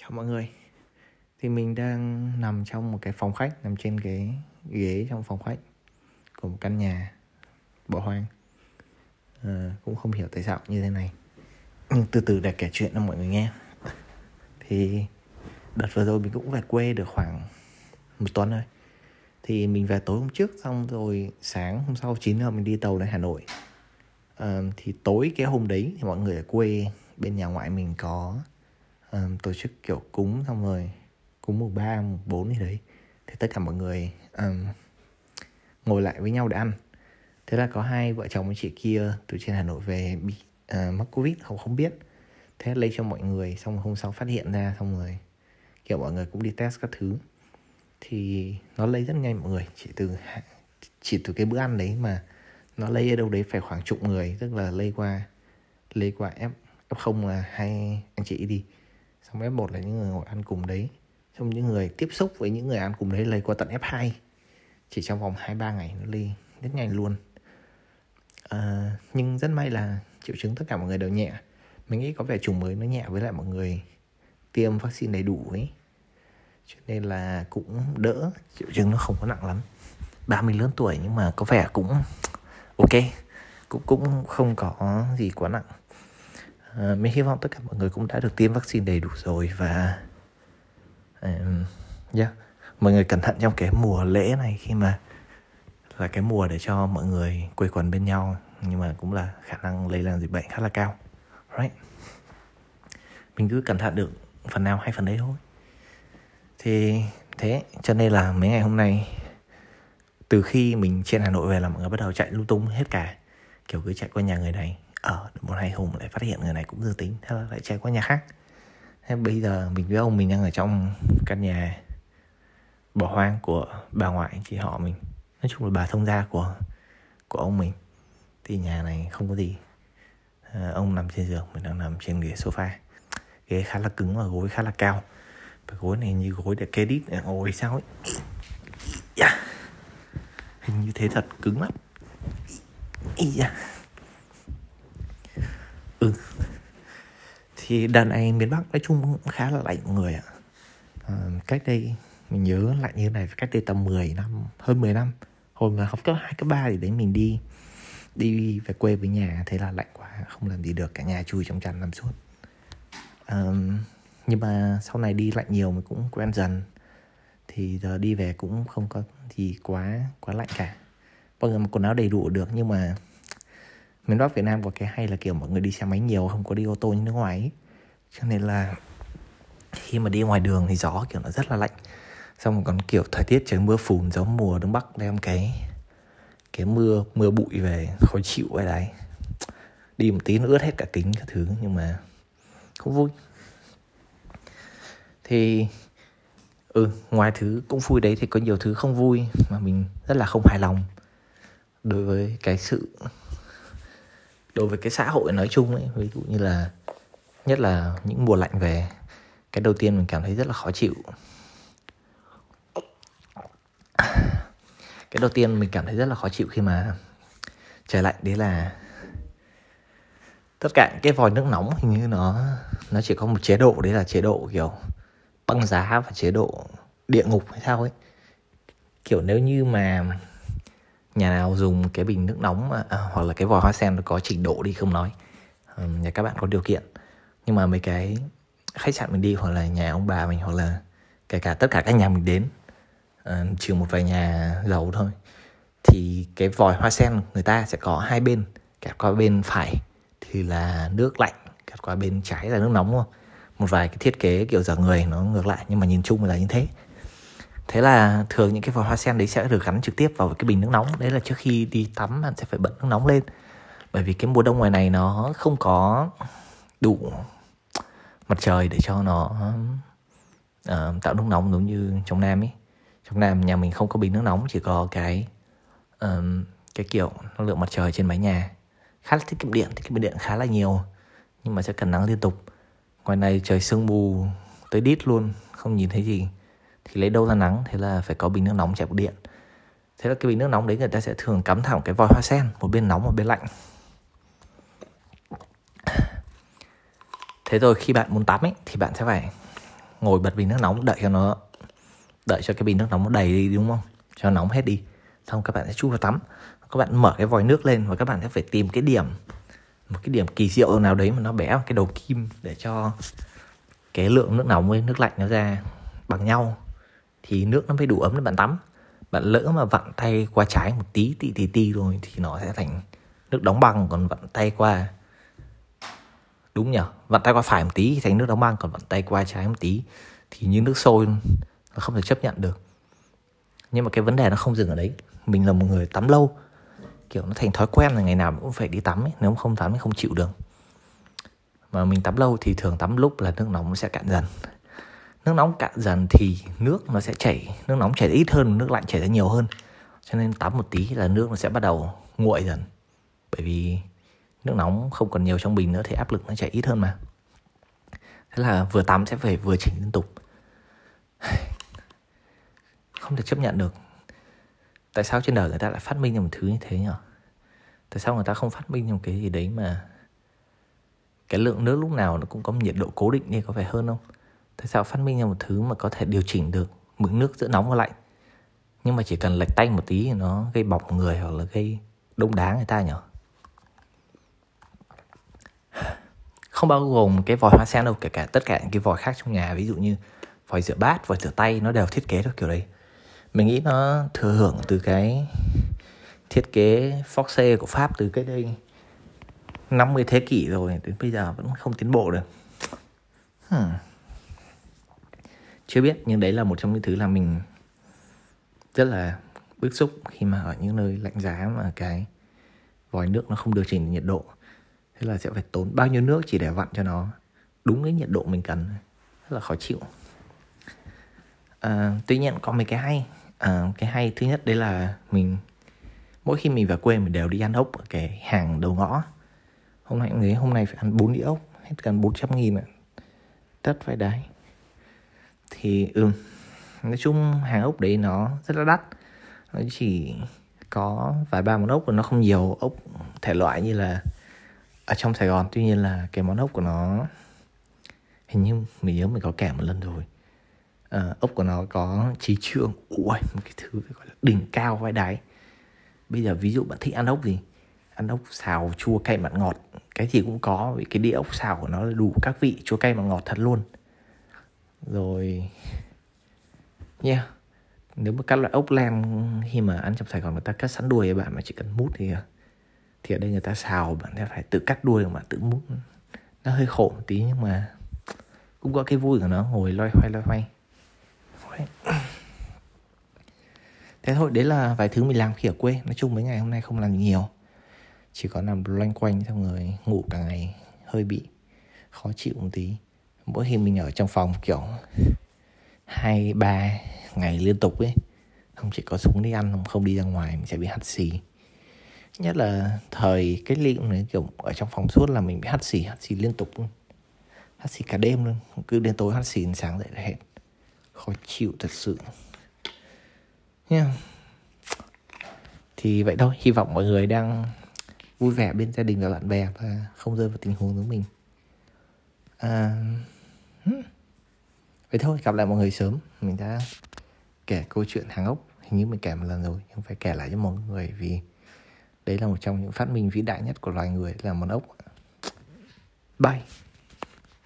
Chào mọi người. Thì mình đang nằm trong một cái phòng khách Nằm trên cái ghế trong phòng khách Của một căn nhà Bỏ hoang. À, Cũng không hiểu tại sao như thế này. Nhưng từ từ để kể chuyện cho mọi người nghe. Thì Đợt vừa rồi mình cũng về quê được khoảng Một tuần thôi. Thì mình về tối hôm trước Xong rồi sáng hôm sau 9 giờ mình đi tàu đến Hà Nội. À, Thì tối cái hôm đấy Thì mọi người ở quê Bên nhà ngoại mình có um, tổ chức kiểu cúng xong rồi cúng mùng ba mùng bốn gì đấy thì tất cả mọi người um, ngồi lại với nhau để ăn. Thế là có hai vợ chồng chị kia từ trên hà nội về bị uh, mắc covid không không biết. Thế lấy cho mọi người xong rồi hôm sau phát hiện ra xong rồi kiểu mọi người cũng đi test các thứ. Thì nó lây rất nhanh mọi người chỉ từ chỉ từ cái bữa ăn đấy mà nó lây ở đâu đấy phải khoảng chục người tức là lây qua lây qua f f không là hai anh chị đi xong F1 là những người ngồi ăn cùng đấy. Xong những người tiếp xúc với những người ăn cùng đấy lây qua tận F2 chỉ trong vòng 2-3 ngày nó lây rất nhanh luôn. À, nhưng rất may là triệu chứng tất cả mọi người đều nhẹ. Mình nghĩ có vẻ chủng mới nó nhẹ với lại mọi người tiêm vaccine đầy đủ ấy. Cho nên là cũng đỡ triệu chứng nó không có nặng lắm. 30 lớn tuổi nhưng mà có vẻ cũng ok. Cũng cũng không có gì quá nặng à, mình hy vọng tất cả mọi người cũng đã được tiêm vaccine đầy đủ rồi và um, yeah, mọi người cẩn thận trong cái mùa lễ này khi mà là cái mùa để cho mọi người quây quần bên nhau nhưng mà cũng là khả năng lây lan dịch bệnh khá là cao. Right? Mình cứ cẩn thận được phần nào hay phần đấy thôi. Thì thế cho nên là mấy ngày hôm nay từ khi mình trên Hà Nội về là mọi người bắt đầu chạy lung tung hết cả. Kiểu cứ chạy qua nhà người này ở một hai hôm lại phát hiện người này cũng dương tính thế là lại chạy qua nhà khác thế bây giờ mình với ông mình đang ở trong căn nhà bỏ hoang của bà ngoại chị họ mình nói chung là bà thông gia của của ông mình thì nhà này không có gì à, ông nằm trên giường mình đang nằm trên ghế sofa ghế khá là cứng và gối khá là cao cái gối này như gối để kê đít ngồi sao ấy yeah. hình như thế thật cứng lắm yeah ừ. Thì đợt này miền bắc nói chung cũng khá là lạnh mọi người ạ. À, cách đây mình nhớ lạnh như này cách đây tầm 10 năm hơn 10 năm. Hồi mà học cấp 2, cấp 3 thì đấy mình đi đi về quê với nhà thế là lạnh quá không làm gì được cả nhà chui trong chăn nằm suốt. À, nhưng mà sau này đi lạnh nhiều mình cũng quen dần. Thì giờ đi về cũng không có gì quá quá lạnh cả. Mọi người mặc quần áo đầy đủ được nhưng mà miền Bắc Việt Nam có cái hay là kiểu mọi người đi xe máy nhiều, không có đi ô tô như nước ngoài ấy. cho nên là khi mà đi ngoài đường thì gió kiểu nó rất là lạnh. Xong còn kiểu thời tiết trời mưa phùn, gió mùa, đông bắc đem cái cái mưa mưa bụi về, khó chịu vậy đấy. Đi một tí nó ướt hết cả kính các thứ, nhưng mà không vui. Thì ừ ngoài thứ cũng vui đấy thì có nhiều thứ không vui mà mình rất là không hài lòng đối với cái sự đối với cái xã hội nói chung ấy, ví dụ như là nhất là những mùa lạnh về, cái đầu tiên mình cảm thấy rất là khó chịu. Cái đầu tiên mình cảm thấy rất là khó chịu khi mà trời lạnh đấy là tất cả cái vòi nước nóng hình như nó nó chỉ có một chế độ, đấy là chế độ kiểu băng giá và chế độ địa ngục hay sao ấy. Kiểu nếu như mà nhà nào dùng cái bình nước nóng à, à, hoặc là cái vòi hoa sen có trình độ đi không nói. À, nhà các bạn có điều kiện. Nhưng mà mấy cái khách sạn mình đi hoặc là nhà ông bà mình hoặc là kể cả tất cả các nhà mình đến à, trừ một vài nhà giàu thôi thì cái vòi hoa sen người ta sẽ có hai bên kẹp qua bên phải thì là nước lạnh kẹp qua bên trái là nước nóng luôn. không? Một vài cái thiết kế kiểu giờ người nó ngược lại nhưng mà nhìn chung là như thế thế là thường những cái vòi hoa sen đấy sẽ được gắn trực tiếp vào cái bình nước nóng. Đấy là trước khi đi tắm bạn sẽ phải bật nước nóng lên. Bởi vì cái mùa đông ngoài này nó không có đủ mặt trời để cho nó uh, tạo nước nóng giống như trong nam ấy. Trong nam nhà mình không có bình nước nóng chỉ có cái um, cái kiểu năng lượng mặt trời trên mái nhà. Khá là tiết kiệm điện tiết kiệm điện khá là nhiều nhưng mà sẽ cần nắng liên tục. Ngoài này trời sương mù tới đít luôn không nhìn thấy gì thì lấy đâu ra nắng? Thế là phải có bình nước nóng chạy điện. Thế là cái bình nước nóng đấy người ta sẽ thường cắm thẳng cái vòi hoa sen, một bên nóng, một bên lạnh. Thế rồi khi bạn muốn tắm ấy, thì bạn sẽ phải ngồi bật bình nước nóng, đợi cho nó, đợi cho cái bình nước nóng nó đầy đi, đúng không? Cho nóng hết đi. Xong các bạn sẽ chui vào tắm. Các bạn mở cái vòi nước lên và các bạn sẽ phải tìm cái điểm, một cái điểm kỳ diệu nào đấy mà nó bẻ cái đầu kim để cho cái lượng nước nóng với nước lạnh nó ra bằng nhau thì nước nó mới đủ ấm để bạn tắm. Bạn lỡ mà vặn tay qua trái một tí tí tí tí rồi thì nó sẽ thành nước đóng băng, còn vặn tay qua đúng nhở vặn tay qua phải một tí thì thành nước đóng băng, còn vặn tay qua trái một tí thì như nước sôi nó không thể chấp nhận được. Nhưng mà cái vấn đề nó không dừng ở đấy. Mình là một người tắm lâu, kiểu nó thành thói quen là ngày nào cũng phải đi tắm ấy. nếu không tắm thì không chịu được. Mà mình tắm lâu thì thường tắm lúc là nước nóng nó sẽ cạn dần nước nóng cạn dần thì nước nó sẽ chảy, nước nóng chảy ít hơn, nước lạnh chảy ra nhiều hơn. Cho nên tắm một tí là nước nó sẽ bắt đầu nguội dần. Bởi vì nước nóng không còn nhiều trong bình nữa thì áp lực nó chảy ít hơn mà. Thế là vừa tắm sẽ phải vừa chỉnh liên tục. Không thể chấp nhận được. Tại sao trên đời người ta lại phát minh ra một thứ như thế nhỉ tại sao người ta không phát minh ra một cái gì đấy mà cái lượng nước lúc nào nó cũng có một nhiệt độ cố định thì có phải hơn không? Tại sao phát minh ra một thứ mà có thể điều chỉnh được mực nước giữa nóng và lạnh? Nhưng mà chỉ cần lệch tay một tí thì nó gây bỏng người hoặc là gây đông đá người ta nhỉ? Không bao gồm cái vòi hoa sen đâu, kể cả tất cả những cái vòi khác trong nhà, ví dụ như vòi rửa bát, vòi rửa tay, nó đều thiết kế theo kiểu đấy. Mình nghĩ nó thừa hưởng từ cái thiết kế Foxe của Pháp từ cái đây 50 thế kỷ rồi, đến bây giờ vẫn không tiến bộ được. Chưa biết nhưng đấy là một trong những thứ là mình rất là bức xúc khi mà ở những nơi lạnh giá mà cái vòi nước nó không điều chỉnh nhiệt độ. Thế là sẽ phải tốn bao nhiêu nước chỉ để vặn cho nó đúng cái nhiệt độ mình cần. Rất là khó chịu. À, tuy nhiên có mấy cái hay. À, cái hay thứ nhất đấy là mình mỗi khi mình về quê mình đều đi ăn ốc ở cái hàng đầu ngõ. Hôm nay cũng thế hôm nay phải ăn bốn đĩa ốc hết gần 400 nghìn ạ. Tất phải đấy thì ừ nói chung hàng ốc đấy nó rất là đắt. Nó chỉ có vài ba món ốc và nó không nhiều ốc thể loại như là ở trong Sài Gòn. Tuy nhiên là cái món ốc của nó hình như mình nhớ mình có kể một lần rồi. À, ốc của nó có trí trường ui một cái thứ gọi là đỉnh cao vai đáy. Bây giờ ví dụ bạn thích ăn ốc gì? Ăn ốc xào chua cay mặn ngọt. Cái gì cũng có vì cái đĩa ốc xào của nó đủ các vị chua cay mặn ngọt thật luôn rồi, yeah. Nếu mà các loại ốc lam khi mà ăn trong Sài Gòn người ta cắt sẵn đuôi bạn, mà chỉ cần mút thì thì ở đây người ta xào, bạn sẽ phải tự cắt đuôi mà tự mút. Nó hơi khổ một tí nhưng mà cũng có cái vui của nó, ngồi loay hoay loay hoay. Thế thôi, đấy là vài thứ mình làm khi ở quê. Nói chung mấy ngày hôm nay không làm nhiều. Chỉ có nằm loanh quanh xong rồi ngủ cả ngày, hơi bị khó chịu một tí mỗi khi mình ở trong phòng, kiểu, hai, ba ngày liên tục ấy, không chỉ có xuống đi ăn, không đi ra ngoài, mình sẽ bị hắt xì nhất là thời cách ly này, kiểu, ở trong phòng suốt là mình bị hắt xì hắt xì liên tục luôn hắt xì cả đêm luôn, cứ đến tối hắt xì đến sáng dậy là hết khó chịu thật sự yeah. thì vậy thôi, hy vọng mọi người đang vui vẻ bên gia đình và bạn bè và không rơi vào tình huống giống mình à vậy thôi, gặp lại mọi người sớm. Mình đã kể câu chuyện hàng ốc. Hình như mình kể một lần rồi, nhưng phải kể lại cho mọi người vì đấy là một trong những phát minh vĩ đại nhất của loài người, là món ốc. Bye.